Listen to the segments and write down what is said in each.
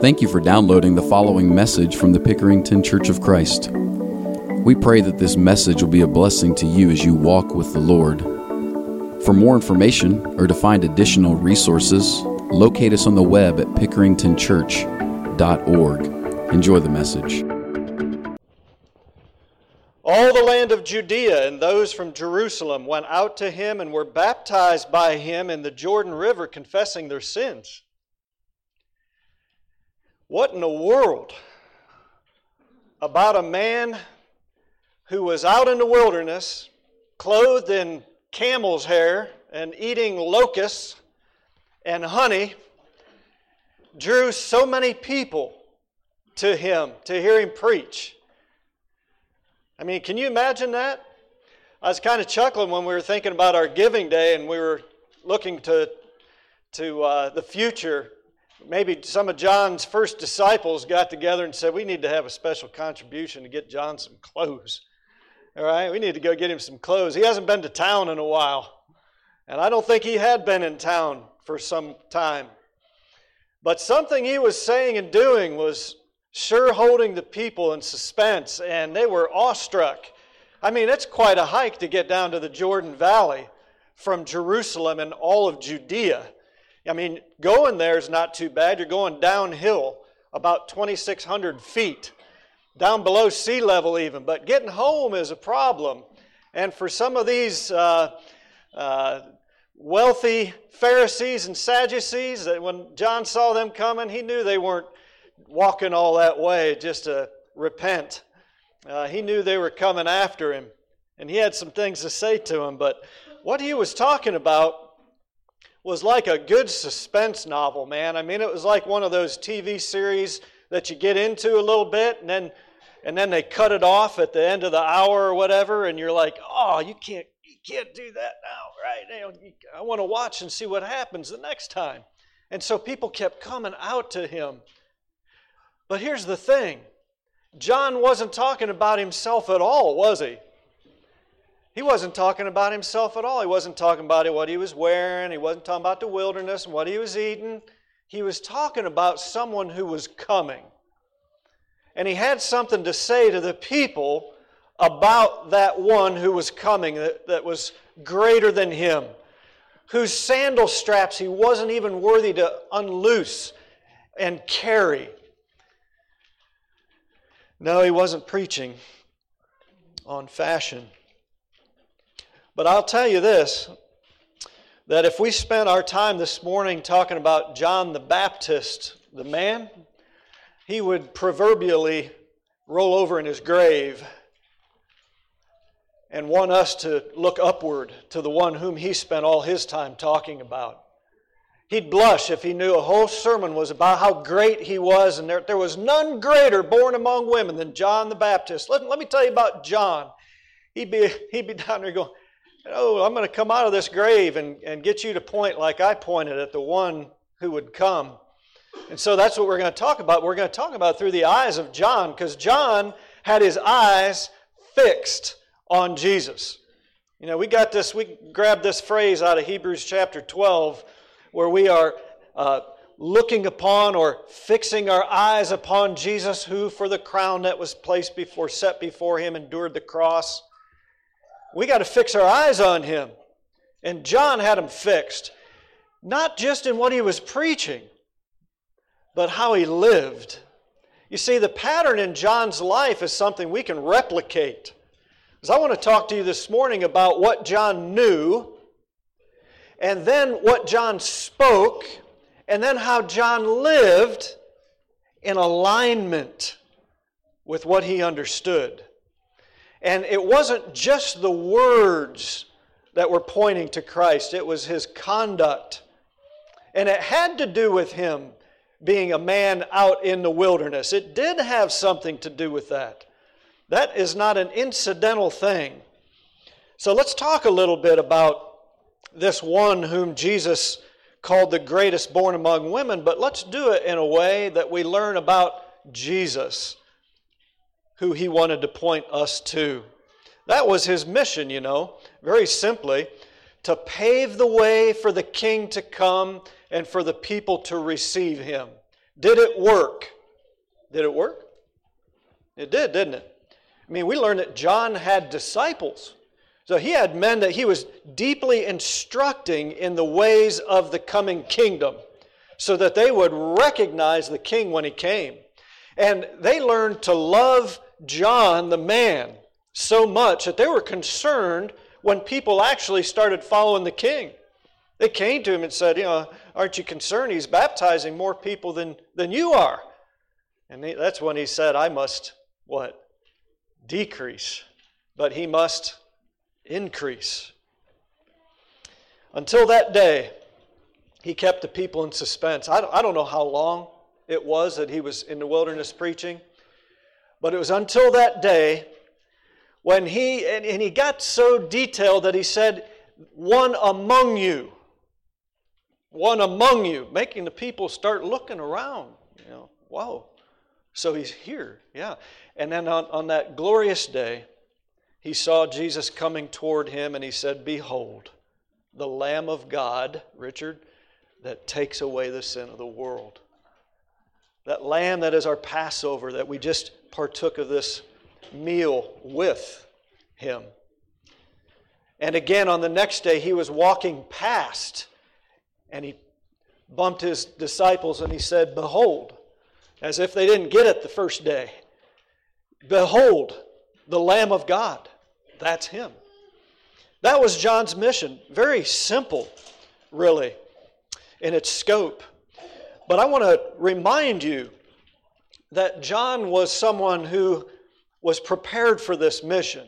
Thank you for downloading the following message from the Pickerington Church of Christ. We pray that this message will be a blessing to you as you walk with the Lord. For more information or to find additional resources, locate us on the web at pickeringtonchurch.org. Enjoy the message. All the land of Judea and those from Jerusalem went out to him and were baptized by him in the Jordan River, confessing their sins. What in the world about a man who was out in the wilderness, clothed in camel's hair and eating locusts and honey, drew so many people to him to hear him preach? I mean, can you imagine that? I was kind of chuckling when we were thinking about our giving day and we were looking to, to uh, the future maybe some of John's first disciples got together and said, We need to have a special contribution to get John some clothes. All right, we need to go get him some clothes. He hasn't been to town in a while, and I don't think he had been in town for some time. But something he was saying and doing was sure holding the people in suspense, and they were awestruck. I mean, it's quite a hike to get down to the Jordan Valley from Jerusalem and all of Judea. I mean, going there is not too bad. You're going downhill about 2,600 feet, down below sea level even. But getting home is a problem. And for some of these uh, uh, wealthy Pharisees and Sadducees, that when John saw them coming, he knew they weren't walking all that way just to repent. Uh, he knew they were coming after him, and he had some things to say to them. But what he was talking about was like a good suspense novel, man. I mean, it was like one of those TV series that you get into a little bit and then and then they cut it off at the end of the hour or whatever and you're like, "Oh, you can't you can't do that now, right? I want to watch and see what happens the next time." And so people kept coming out to him. But here's the thing. John wasn't talking about himself at all, was he? He wasn't talking about himself at all. He wasn't talking about what he was wearing. He wasn't talking about the wilderness and what he was eating. He was talking about someone who was coming. And he had something to say to the people about that one who was coming, that, that was greater than him, whose sandal straps he wasn't even worthy to unloose and carry. No, he wasn't preaching on fashion. But I'll tell you this that if we spent our time this morning talking about John the Baptist, the man, he would proverbially roll over in his grave and want us to look upward to the one whom he spent all his time talking about. He'd blush if he knew a whole sermon was about how great he was, and there, there was none greater born among women than John the Baptist. Let, let me tell you about John. He'd be, he'd be down there going, oh, I'm going to come out of this grave and, and get you to point like I pointed at the one who would come. And so that's what we're going to talk about. We're going to talk about through the eyes of John because John had his eyes fixed on Jesus. You know, we got this, we grabbed this phrase out of Hebrews chapter 12 where we are uh, looking upon or fixing our eyes upon Jesus, who for the crown that was placed before, set before him, endured the cross we got to fix our eyes on him. And John had them fixed, not just in what he was preaching, but how he lived. You see, the pattern in John's life is something we can replicate. Because I want to talk to you this morning about what John knew, and then what John spoke, and then how John lived in alignment with what he understood. And it wasn't just the words that were pointing to Christ, it was his conduct. And it had to do with him being a man out in the wilderness. It did have something to do with that. That is not an incidental thing. So let's talk a little bit about this one whom Jesus called the greatest born among women, but let's do it in a way that we learn about Jesus who he wanted to point us to. That was his mission, you know, very simply to pave the way for the king to come and for the people to receive him. Did it work? Did it work? It did, didn't it? I mean, we learned that John had disciples. So he had men that he was deeply instructing in the ways of the coming kingdom so that they would recognize the king when he came. And they learned to love John, the man, so much that they were concerned when people actually started following the king. They came to him and said, You know, aren't you concerned? He's baptizing more people than, than you are. And he, that's when he said, I must, what? Decrease, but he must increase. Until that day, he kept the people in suspense. I don't, I don't know how long it was that he was in the wilderness preaching, but it was until that day when he, and, and he got so detailed that he said, One among you one among you, making the people start looking around. You know, whoa. So he's here, yeah. And then on, on that glorious day, he saw Jesus coming toward him and he said, Behold, the Lamb of God, Richard, that takes away the sin of the world. That lamb that is our Passover, that we just partook of this meal with him. And again, on the next day, he was walking past and he bumped his disciples and he said, Behold, as if they didn't get it the first day. Behold, the Lamb of God. That's him. That was John's mission. Very simple, really, in its scope. But I want to remind you that John was someone who was prepared for this mission.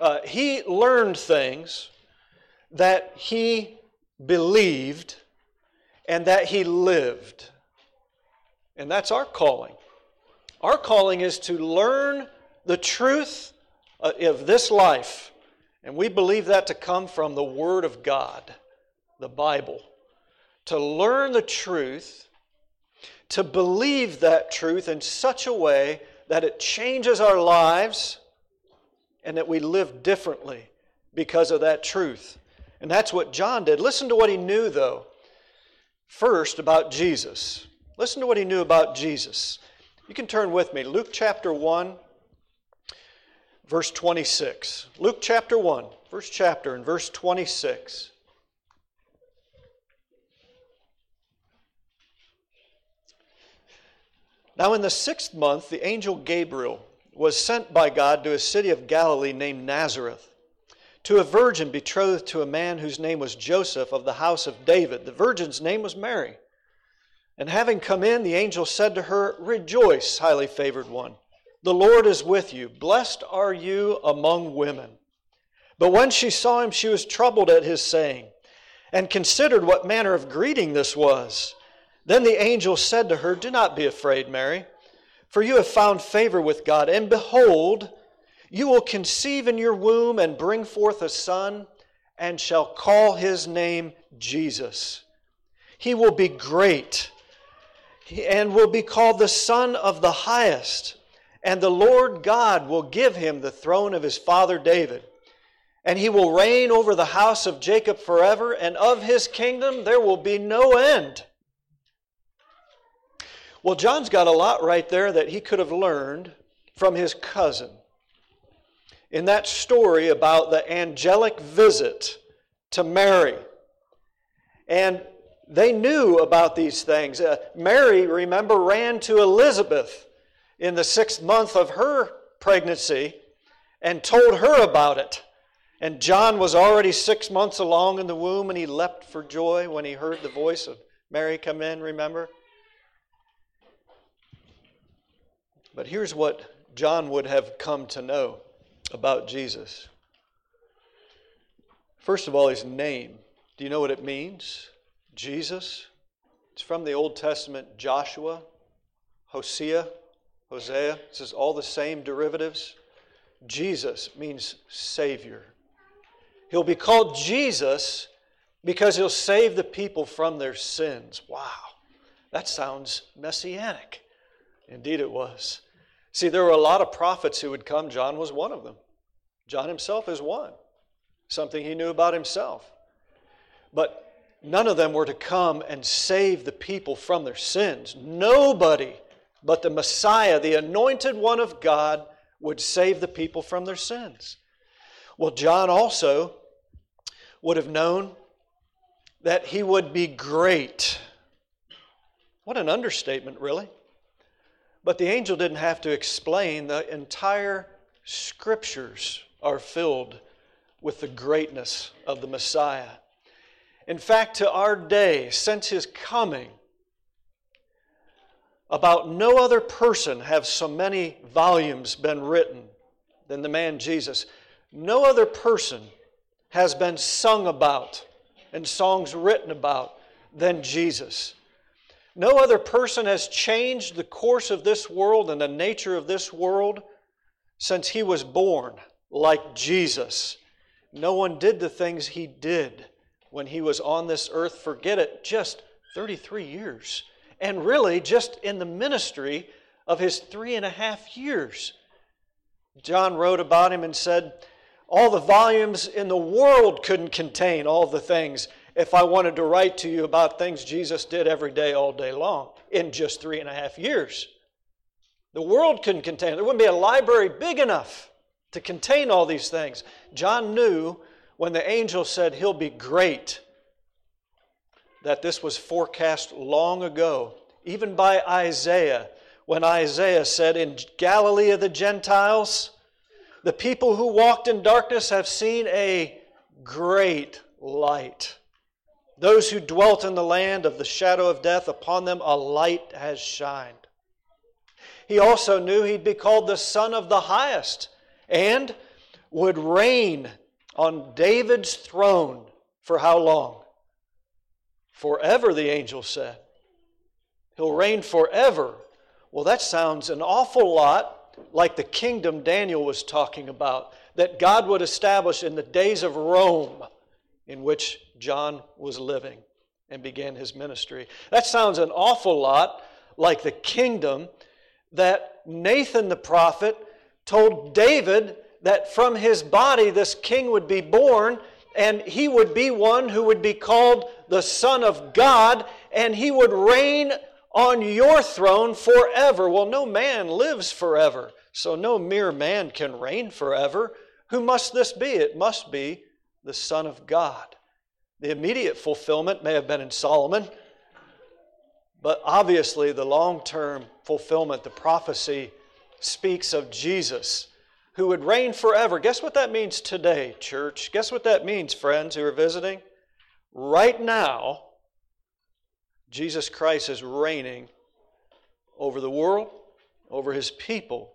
Uh, he learned things that he believed, and that he lived. And that's our calling. Our calling is to learn the truth uh, of this life. And we believe that to come from the Word of God, the Bible. To learn the truth, to believe that truth in such a way that it changes our lives and that we live differently because of that truth. And that's what John did. Listen to what he knew, though, first about Jesus. Listen to what he knew about Jesus. You can turn with me. Luke chapter 1, verse 26. Luke chapter 1, first chapter, and verse 26. Now, in the sixth month, the angel Gabriel was sent by God to a city of Galilee named Nazareth to a virgin betrothed to a man whose name was Joseph of the house of David. The virgin's name was Mary. And having come in, the angel said to her, Rejoice, highly favored one. The Lord is with you. Blessed are you among women. But when she saw him, she was troubled at his saying, and considered what manner of greeting this was. Then the angel said to her, Do not be afraid, Mary, for you have found favor with God. And behold, you will conceive in your womb and bring forth a son, and shall call his name Jesus. He will be great and will be called the Son of the Highest. And the Lord God will give him the throne of his father David. And he will reign over the house of Jacob forever, and of his kingdom there will be no end. Well, John's got a lot right there that he could have learned from his cousin in that story about the angelic visit to Mary. And they knew about these things. Uh, Mary, remember, ran to Elizabeth in the sixth month of her pregnancy and told her about it. And John was already six months along in the womb and he leapt for joy when he heard the voice of Mary come in, remember? But here's what John would have come to know about Jesus. First of all, his name. Do you know what it means? Jesus. It's from the Old Testament Joshua, Hosea, Hosea. This is all the same derivatives. Jesus means Savior. He'll be called Jesus because he'll save the people from their sins. Wow, that sounds messianic. Indeed, it was. See, there were a lot of prophets who would come. John was one of them. John himself is one, something he knew about himself. But none of them were to come and save the people from their sins. Nobody but the Messiah, the anointed one of God, would save the people from their sins. Well, John also would have known that he would be great. What an understatement, really. But the angel didn't have to explain. The entire scriptures are filled with the greatness of the Messiah. In fact, to our day, since his coming, about no other person have so many volumes been written than the man Jesus. No other person has been sung about and songs written about than Jesus. No other person has changed the course of this world and the nature of this world since he was born like Jesus. No one did the things he did when he was on this earth. Forget it, just 33 years. And really, just in the ministry of his three and a half years. John wrote about him and said, All the volumes in the world couldn't contain all the things if I wanted to write to you about things Jesus did every day, all day long, in just three and a half years. The world couldn't contain it. There wouldn't be a library big enough to contain all these things. John knew when the angel said he'll be great that this was forecast long ago, even by Isaiah, when Isaiah said, In Galilee of the Gentiles, the people who walked in darkness have seen a great light. Those who dwelt in the land of the shadow of death, upon them a light has shined. He also knew he'd be called the Son of the Highest and would reign on David's throne for how long? Forever, the angel said. He'll reign forever. Well, that sounds an awful lot like the kingdom Daniel was talking about that God would establish in the days of Rome in which John was living and began his ministry. That sounds an awful lot like the kingdom that Nathan the prophet told David that from his body this king would be born and he would be one who would be called the Son of God and he would reign on your throne forever. Well, no man lives forever, so no mere man can reign forever. Who must this be? It must be the Son of God. The immediate fulfillment may have been in Solomon, but obviously the long term fulfillment, the prophecy, speaks of Jesus who would reign forever. Guess what that means today, church? Guess what that means, friends who are visiting? Right now, Jesus Christ is reigning over the world, over his people,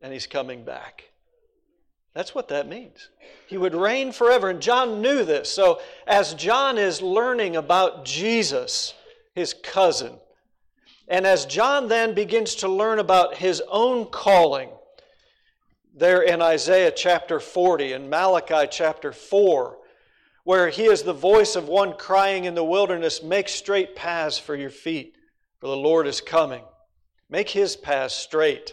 and he's coming back. That's what that means. He would reign forever. And John knew this. So, as John is learning about Jesus, his cousin, and as John then begins to learn about his own calling, there in Isaiah chapter 40 and Malachi chapter 4, where he is the voice of one crying in the wilderness, Make straight paths for your feet, for the Lord is coming. Make his paths straight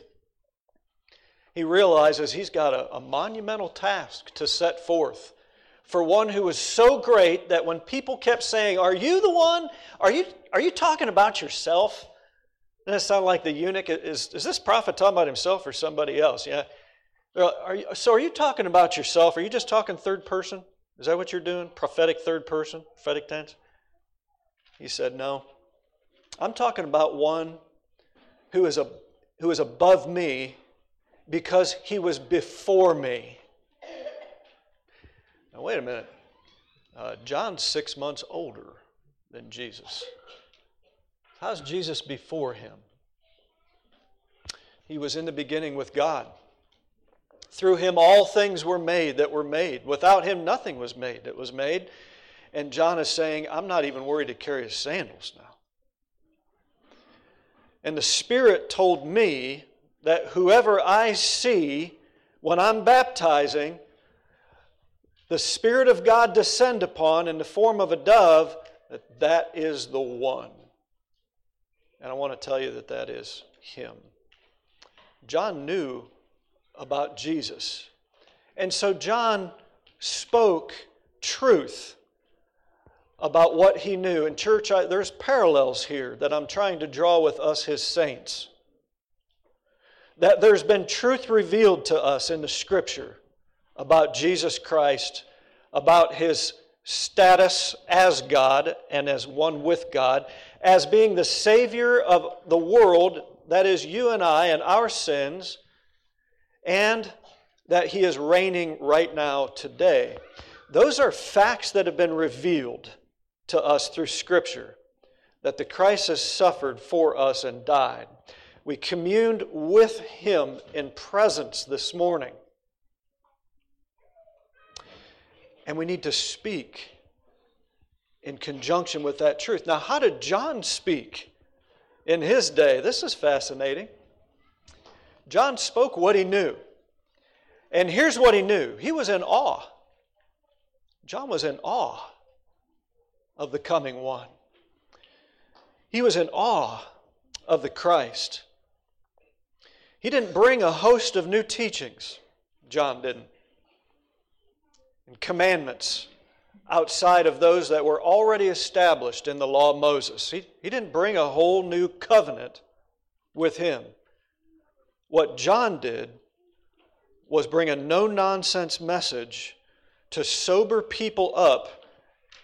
he realizes he's got a, a monumental task to set forth for one who was so great that when people kept saying, Are you the one? Are you, are you talking about yourself? Doesn't it sound like the eunuch? Is, is this prophet talking about himself or somebody else? Yeah. Are you, so are you talking about yourself? Are you just talking third person? Is that what you're doing? Prophetic third person? Prophetic tense? He said, No. I'm talking about one who is, a, who is above me because he was before me. Now, wait a minute. Uh, John's six months older than Jesus. How's Jesus before him? He was in the beginning with God. Through him, all things were made that were made. Without him, nothing was made that was made. And John is saying, I'm not even worried to carry his sandals now. And the Spirit told me that whoever I see when I'm baptizing, the Spirit of God descend upon in the form of a dove, that that is the one. And I want to tell you that that is him. John knew about Jesus. And so John spoke truth about what he knew. In church, I, there's parallels here that I'm trying to draw with us, his saints. That there's been truth revealed to us in the scripture about Jesus Christ, about his status as God and as one with God, as being the Savior of the world, that is, you and I and our sins, and that He is reigning right now today. Those are facts that have been revealed to us through Scripture that the Christ has suffered for us and died. We communed with Him in presence this morning. And we need to speak in conjunction with that truth. Now, how did John speak in his day? This is fascinating. John spoke what he knew. And here's what he knew he was in awe. John was in awe of the coming one. He was in awe of the Christ. He didn't bring a host of new teachings, John didn't, and commandments outside of those that were already established in the law of Moses. He, he didn't bring a whole new covenant with him. What John did was bring a no nonsense message to sober people up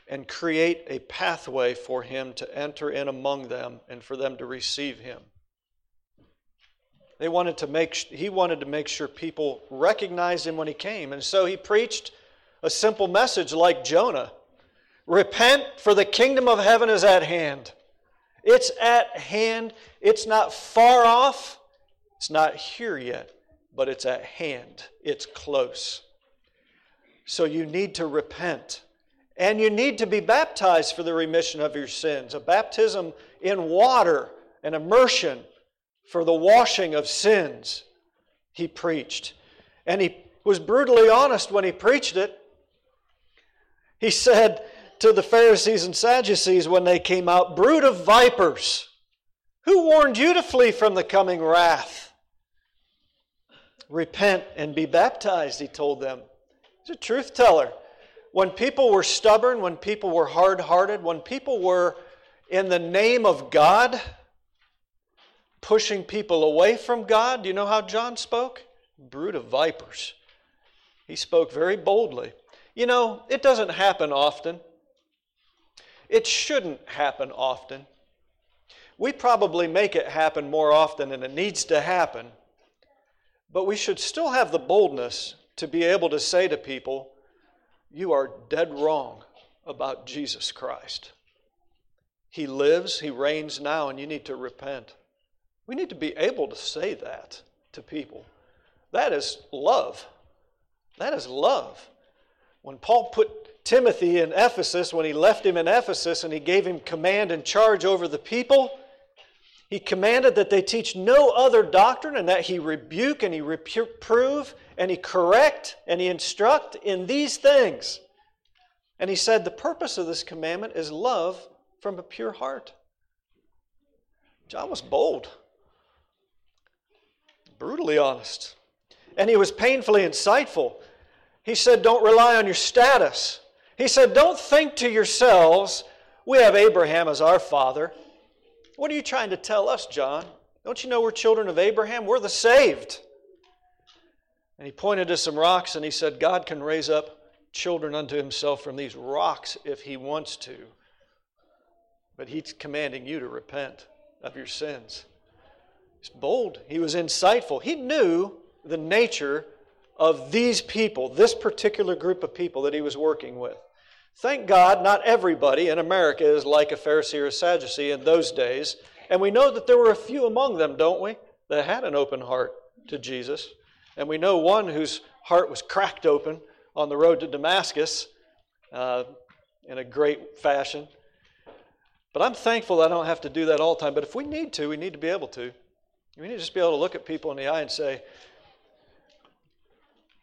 and create a pathway for him to enter in among them and for them to receive him. They wanted to make, he wanted to make sure people recognized him when he came. And so he preached a simple message like Jonah Repent, for the kingdom of heaven is at hand. It's at hand. It's not far off. It's not here yet, but it's at hand. It's close. So you need to repent. And you need to be baptized for the remission of your sins. A baptism in water, an immersion for the washing of sins, he preached. And he was brutally honest when he preached it. He said to the Pharisees and Sadducees when they came out, Brood of vipers, who warned you to flee from the coming wrath? Repent and be baptized, he told them. He's a truth teller when people were stubborn, when people were hard hearted, when people were in the name of God pushing people away from God, do you know how John spoke? Brood of vipers. He spoke very boldly. You know, it doesn't happen often. It shouldn't happen often. We probably make it happen more often than it needs to happen. But we should still have the boldness to be able to say to people, you are dead wrong about Jesus Christ. He lives, He reigns now, and you need to repent. We need to be able to say that to people. That is love. That is love. When Paul put Timothy in Ephesus, when he left him in Ephesus and he gave him command and charge over the people, he commanded that they teach no other doctrine and that he rebuke and he reprove and he correct and he instruct in these things. And he said the purpose of this commandment is love from a pure heart. John was bold, brutally honest, and he was painfully insightful. He said, Don't rely on your status. He said, Don't think to yourselves, we have Abraham as our father. What are you trying to tell us, John? Don't you know we're children of Abraham? We're the saved. And he pointed to some rocks and he said, God can raise up children unto himself from these rocks if he wants to. But he's commanding you to repent of your sins. He's bold. He was insightful. He knew the nature of these people, this particular group of people that he was working with. Thank God, not everybody in America is like a Pharisee or a Sadducee in those days. And we know that there were a few among them, don't we, that had an open heart to Jesus. And we know one whose heart was cracked open on the road to Damascus uh, in a great fashion. But I'm thankful I don't have to do that all the time. But if we need to, we need to be able to. We need to just be able to look at people in the eye and say,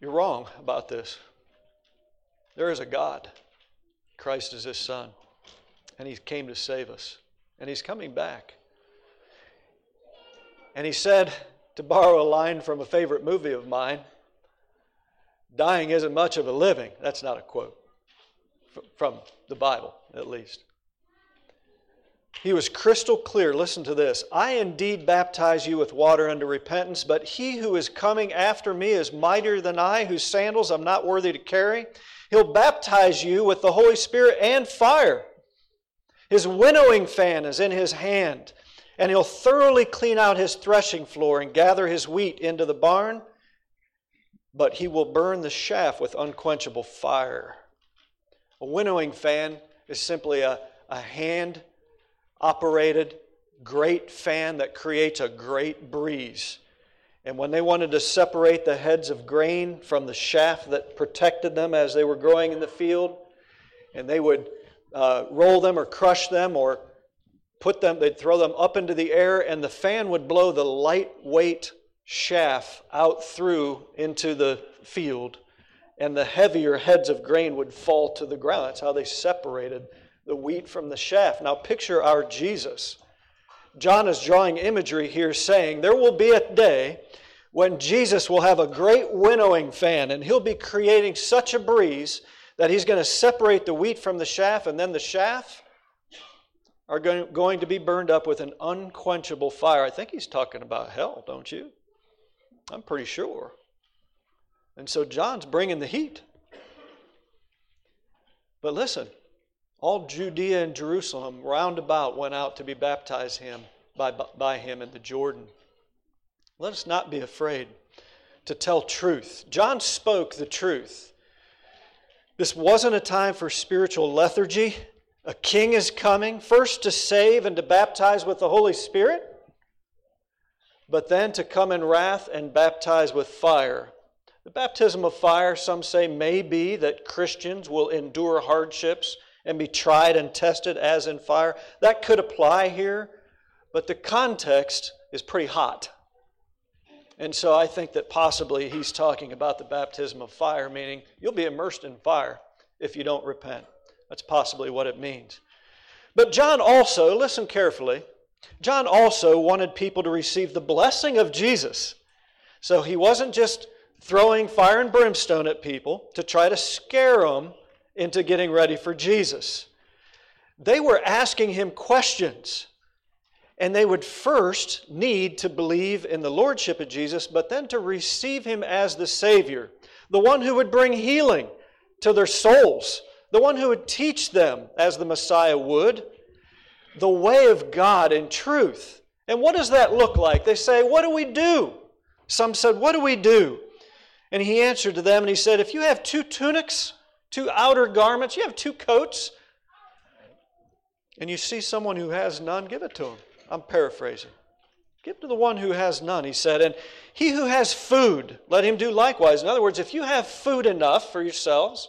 You're wrong about this. There is a God. Christ is his son. And he came to save us. And he's coming back. And he said, to borrow a line from a favorite movie of mine, dying isn't much of a living. That's not a quote from the Bible, at least. He was crystal clear. Listen to this. I indeed baptize you with water unto repentance, but he who is coming after me is mightier than I, whose sandals I'm not worthy to carry. He'll baptize you with the Holy Spirit and fire. His winnowing fan is in his hand, and he'll thoroughly clean out his threshing floor and gather his wheat into the barn, but he will burn the chaff with unquenchable fire. A winnowing fan is simply a, a hand operated great fan that creates a great breeze. And when they wanted to separate the heads of grain from the shaft that protected them as they were growing in the field, and they would uh, roll them or crush them or put them, they'd throw them up into the air, and the fan would blow the lightweight shaft out through into the field, and the heavier heads of grain would fall to the ground. That's how they separated the wheat from the chaff. Now, picture our Jesus. John is drawing imagery here, saying, There will be a day when Jesus will have a great winnowing fan, and he'll be creating such a breeze that he's going to separate the wheat from the chaff, and then the chaff are going to be burned up with an unquenchable fire. I think he's talking about hell, don't you? I'm pretty sure. And so John's bringing the heat. But listen, all Judea and Jerusalem round about went out to be baptized him by, by him in the Jordan. Let us not be afraid to tell truth. John spoke the truth. This wasn't a time for spiritual lethargy. A king is coming, first to save and to baptize with the Holy Spirit, but then to come in wrath and baptize with fire. The baptism of fire, some say, may be that Christians will endure hardships and be tried and tested as in fire. That could apply here, but the context is pretty hot. And so I think that possibly he's talking about the baptism of fire, meaning you'll be immersed in fire if you don't repent. That's possibly what it means. But John also, listen carefully, John also wanted people to receive the blessing of Jesus. So he wasn't just throwing fire and brimstone at people to try to scare them into getting ready for Jesus. They were asking him questions. And they would first need to believe in the Lordship of Jesus, but then to receive Him as the Savior, the one who would bring healing to their souls, the one who would teach them, as the Messiah would, the way of God in truth. And what does that look like? They say, What do we do? Some said, What do we do? And he answered to them and he said, If you have two tunics, two outer garments. You have two coats. And you see someone who has none, give it to him. I'm paraphrasing. Give to the one who has none, he said. And he who has food, let him do likewise. In other words, if you have food enough for yourselves,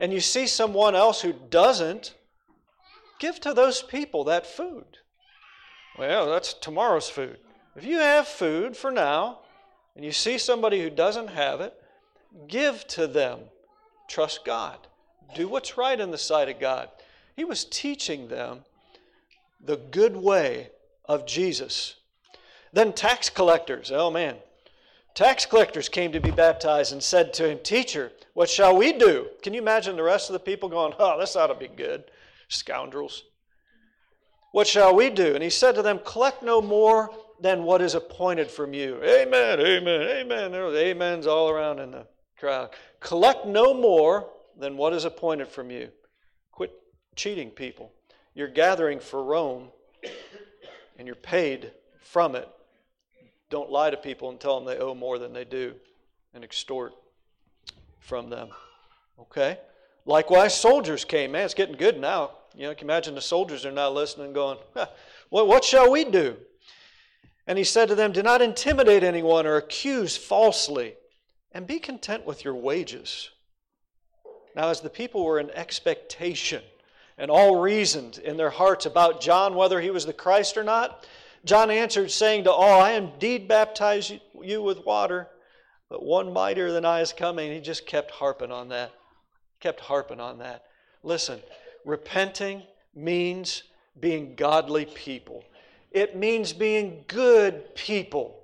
and you see someone else who doesn't, give to those people that food. Well, that's tomorrow's food. If you have food for now, and you see somebody who doesn't have it, give to them Trust God. Do what's right in the sight of God. He was teaching them the good way of Jesus. Then tax collectors, oh man, tax collectors came to be baptized and said to him, Teacher, what shall we do? Can you imagine the rest of the people going, Oh, this ought to be good, scoundrels. What shall we do? And he said to them, Collect no more than what is appointed from you. Amen, amen, amen. There was amens all around in the crowd. Collect no more than what is appointed from you. Quit cheating people. You're gathering for Rome and you're paid from it. Don't lie to people and tell them they owe more than they do and extort from them. Okay? Likewise, soldiers came. Man, it's getting good now. You know, can you imagine the soldiers are now listening going, what, what shall we do? And he said to them, Do not intimidate anyone or accuse falsely and be content with your wages. Now, as the people were in expectation and all reasoned in their hearts about John whether he was the Christ or not, John answered, saying to all, I indeed baptize you with water, but one mightier than I is coming. He just kept harping on that. Kept harping on that. Listen, repenting means being godly people. It means being good people.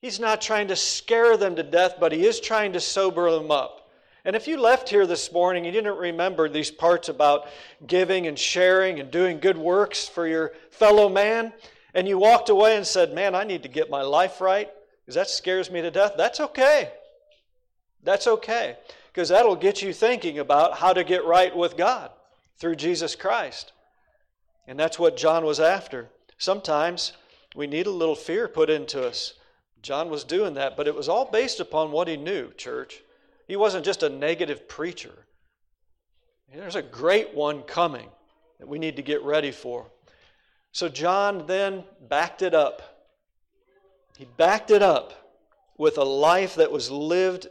He's not trying to scare them to death, but he is trying to sober them up And if you left here this morning and you didn't remember these parts about giving and sharing and doing good works for your fellow man, and you walked away and said, Man, I need to get my life right because that scares me to death, that's okay. That's okay because that'll get you thinking about how to get right with God through Jesus Christ. And that's what John was after. Sometimes we need a little fear put into us. John was doing that, but it was all based upon what he knew, church. He wasn't just a negative preacher. There's a great one coming that we need to get ready for. So John then backed it up. He backed it up with a life that was lived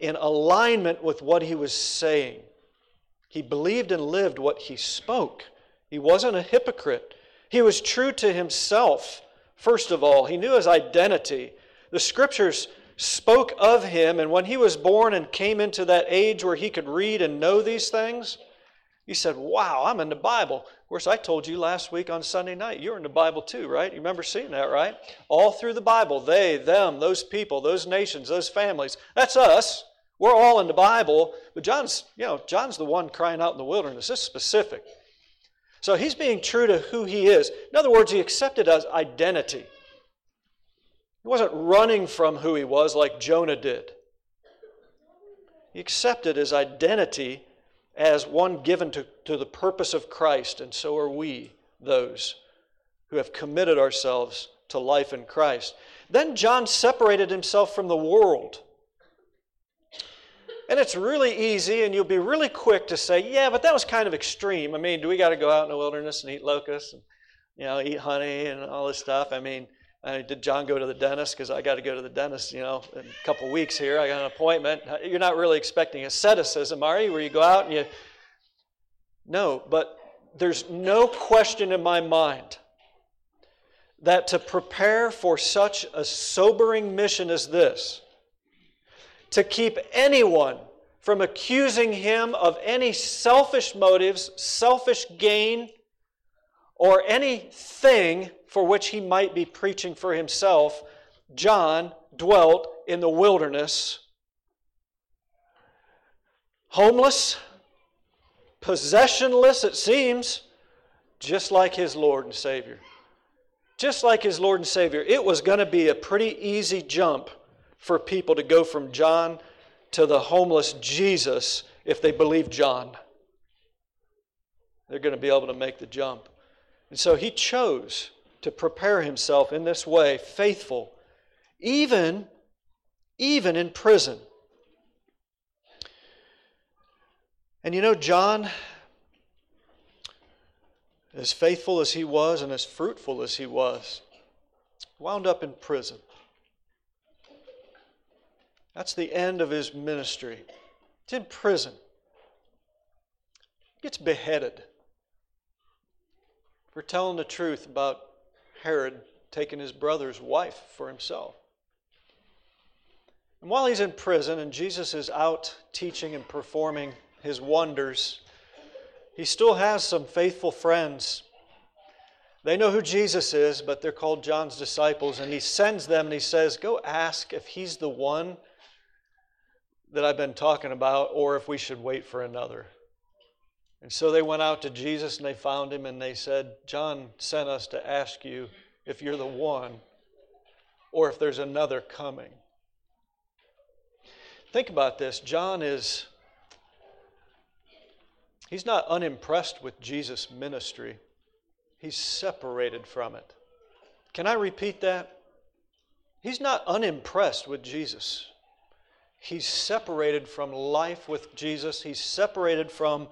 in alignment with what he was saying. He believed and lived what he spoke. He wasn't a hypocrite. He was true to himself. First of all, he knew his identity. The scriptures spoke of him, and when he was born and came into that age where he could read and know these things, he said, Wow, I'm in the Bible. Of course, I told you last week on Sunday night, you're in the Bible too, right? You remember seeing that, right? All through the Bible, they, them, those people, those nations, those families. That's us. We're all in the Bible, but John's, you know, John's the one crying out in the wilderness. This is specific. So he's being true to who he is. In other words, he accepted his identity. He wasn't running from who he was like Jonah did. He accepted his identity as one given to, to the purpose of Christ, and so are we, those who have committed ourselves to life in Christ. Then John separated himself from the world. And it's really easy, and you'll be really quick to say, yeah, but that was kind of extreme. I mean, do we got to go out in the wilderness and eat locusts and, you know, eat honey and all this stuff? I mean, I mean, did John go to the dentist? Because I got to go to the dentist, you know, in a couple weeks here. I got an appointment. You're not really expecting asceticism, are you? Where you go out and you. No, but there's no question in my mind that to prepare for such a sobering mission as this, to keep anyone from accusing him of any selfish motives, selfish gain, or anything for which he might be preaching for himself, John dwelt in the wilderness, homeless, possessionless, it seems, just like his Lord and Savior. Just like his Lord and Savior. It was going to be a pretty easy jump for people to go from John to the homeless Jesus if they believe John. They're going to be able to make the jump. And so he chose to prepare himself in this way, faithful, even, even in prison. And you know, John, as faithful as he was and as fruitful as he was, wound up in prison. That's the end of his ministry. He's in prison. He gets beheaded for telling the truth about Herod taking his brother's wife for himself. And while he's in prison and Jesus is out teaching and performing his wonders, he still has some faithful friends. They know who Jesus is, but they're called John's disciples, and he sends them and he says, Go ask if he's the one that I've been talking about, or if we should wait for another. And so they went out to Jesus and they found him and they said, John sent us to ask you if you're the one or if there's another coming. Think about this. John is, he's not unimpressed with Jesus' ministry, he's separated from it. Can I repeat that? He's not unimpressed with Jesus. He's separated from life with Jesus. He's separated from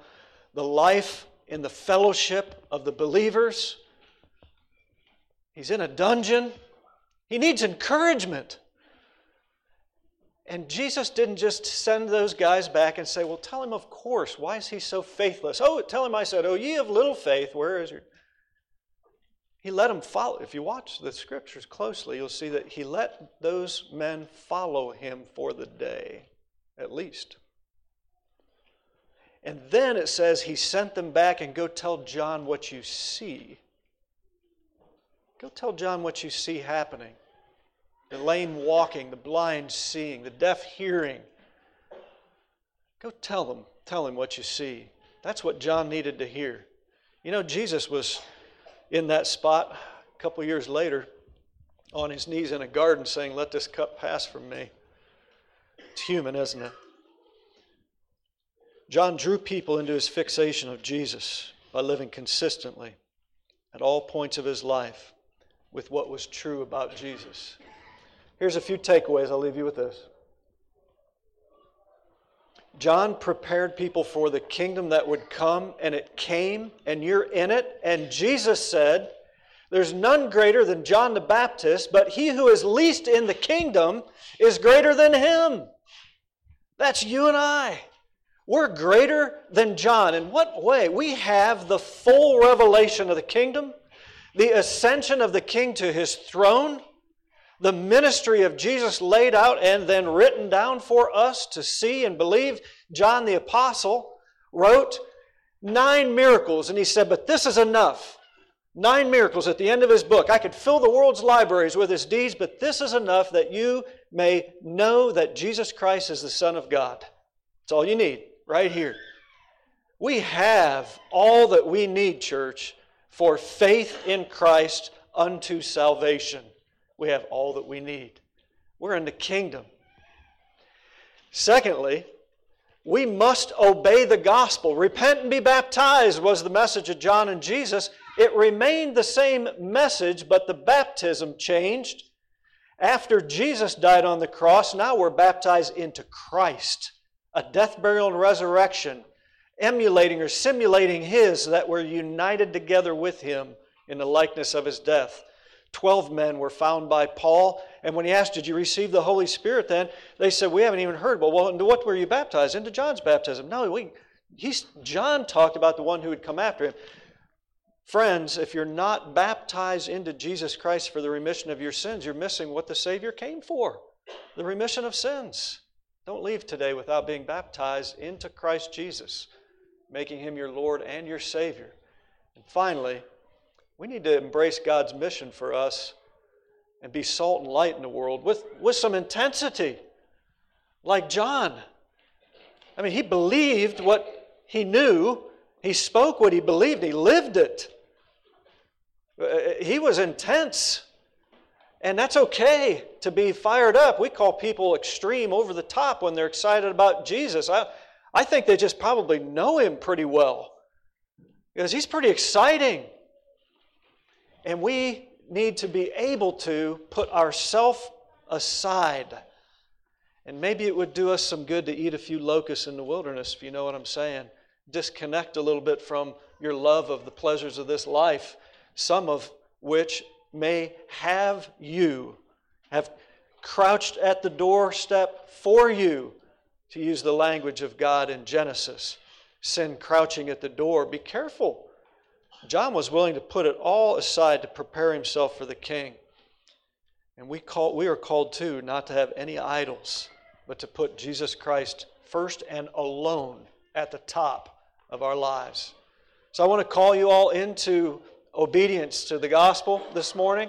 the life in the fellowship of the believers. He's in a dungeon. He needs encouragement. And Jesus didn't just send those guys back and say, Well, tell him, of course. Why is he so faithless? Oh, tell him I said, Oh, ye of little faith, where is your. He let them follow. If you watch the scriptures closely, you'll see that he let those men follow him for the day, at least. And then it says he sent them back and go tell John what you see. Go tell John what you see happening the lame walking, the blind seeing, the deaf hearing, Go tell them, tell him what you see. That's what John needed to hear. You know, Jesus was in that spot a couple years later on his knees in a garden saying, Let this cup pass from me. It's human, isn't it? John drew people into his fixation of Jesus by living consistently at all points of his life with what was true about Jesus. Here's a few takeaways. I'll leave you with this. John prepared people for the kingdom that would come, and it came, and you're in it. And Jesus said, There's none greater than John the Baptist, but he who is least in the kingdom is greater than him. That's you and I. We're greater than John. In what way? We have the full revelation of the kingdom, the ascension of the king to his throne, the ministry of Jesus laid out and then written down for us to see and believe. John the Apostle wrote nine miracles, and he said, But this is enough. Nine miracles at the end of his book. I could fill the world's libraries with his deeds, but this is enough that you may know that Jesus Christ is the Son of God. That's all you need, right here. We have all that we need, church, for faith in Christ unto salvation we have all that we need. We're in the kingdom. Secondly, we must obey the gospel. Repent and be baptized was the message of John and Jesus. It remained the same message, but the baptism changed. After Jesus died on the cross, now we're baptized into Christ, a death, burial, and resurrection, emulating or simulating His, so that we're united together with Him in the likeness of His death. Twelve men were found by Paul. And when he asked, Did you receive the Holy Spirit then? They said, We haven't even heard. Well, well into what were you baptized? Into John's baptism. No, we, he's, John talked about the one who would come after him. Friends, if you're not baptized into Jesus Christ for the remission of your sins, you're missing what the Savior came for the remission of sins. Don't leave today without being baptized into Christ Jesus, making him your Lord and your Savior. And finally, we need to embrace God's mission for us and be salt and light in the world with, with some intensity, like John. I mean, he believed what he knew, he spoke what he believed, he lived it. He was intense. And that's okay to be fired up. We call people extreme over the top when they're excited about Jesus. I, I think they just probably know him pretty well because he's pretty exciting. And we need to be able to put ourself aside. And maybe it would do us some good to eat a few locusts in the wilderness, if you know what I'm saying. Disconnect a little bit from your love of the pleasures of this life, some of which may have you, have crouched at the doorstep for you, to use the language of God in Genesis. Sin crouching at the door. Be careful John was willing to put it all aside to prepare himself for the king. And we, call, we are called too not to have any idols, but to put Jesus Christ first and alone at the top of our lives. So I want to call you all into obedience to the gospel this morning,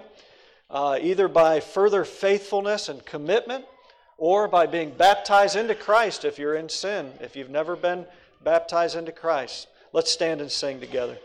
uh, either by further faithfulness and commitment or by being baptized into Christ if you're in sin, if you've never been baptized into Christ. Let's stand and sing together.